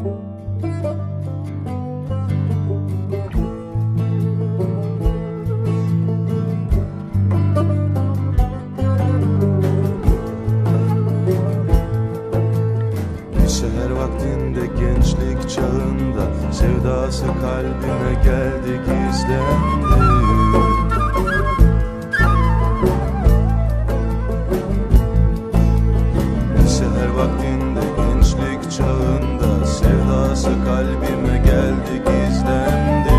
Seher vaktinde gençlik çağında Sevdası kalbime geldi gizlendi kalbime geldi gizlendi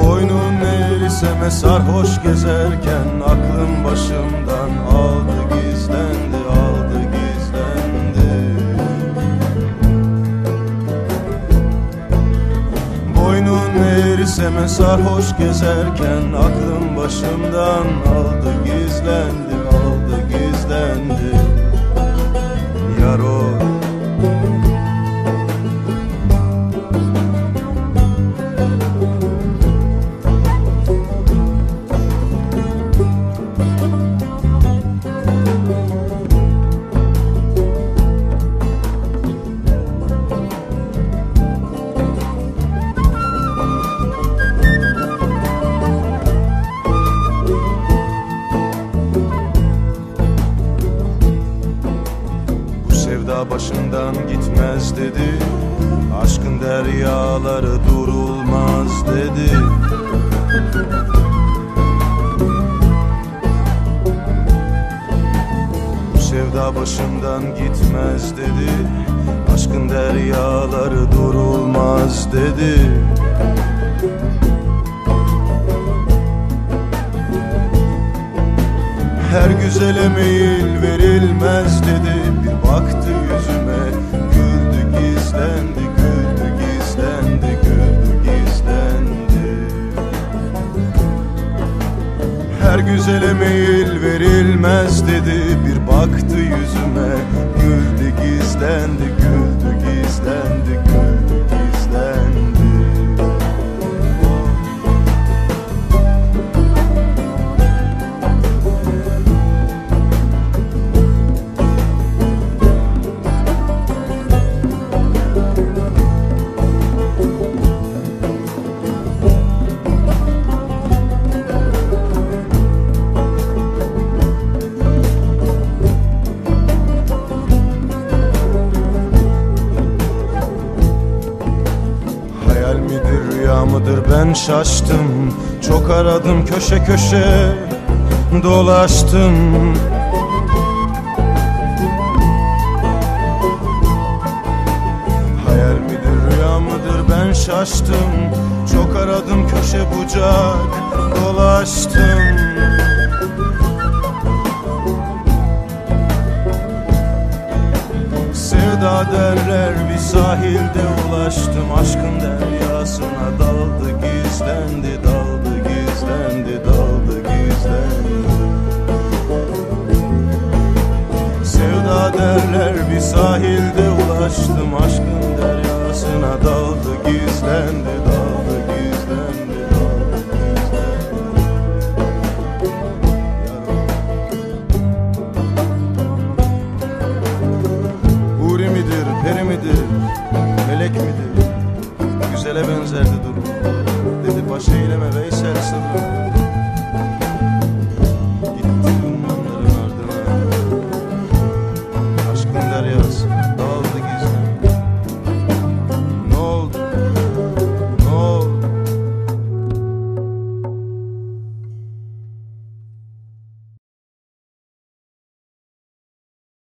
Boynun eğriseme sarhoş gezerken Aklım başımdan aldı gizlendi aldı gizlendi. Boynun eğriseme sarhoş gezerken Aklım başımdan aldı gizlendi gizlendi Yar o Sevda başından gitmez dedi. Aşkın deryaları durulmaz dedi. Bu sevda başımdan gitmez dedi. Aşkın deryaları durulmaz dedi güzele meyil verilmez dedi. Bir baktı yüzüme güldü gizlendi Güldü gizlendi güldü gizlendi. Her güzele meyil verilmez dedi. Bir baktı yüzüme güldü gizlendi Güldü mıdır ben şaştım Çok aradım köşe köşe dolaştım. Hayal midir rüya mıdır ben şaştım Çok aradım köşe bucak dolaştım derler bir sahilde ulaştım Aşkın deryasına daldı gizlendi Daldı gizlendi daldı gizlendi. Sevda derler bir sahilde ulaştım Aşkın deryasına daldı Melek miydi? Güzele benzerdi durum Dedi baş eyleme Veysel sırrım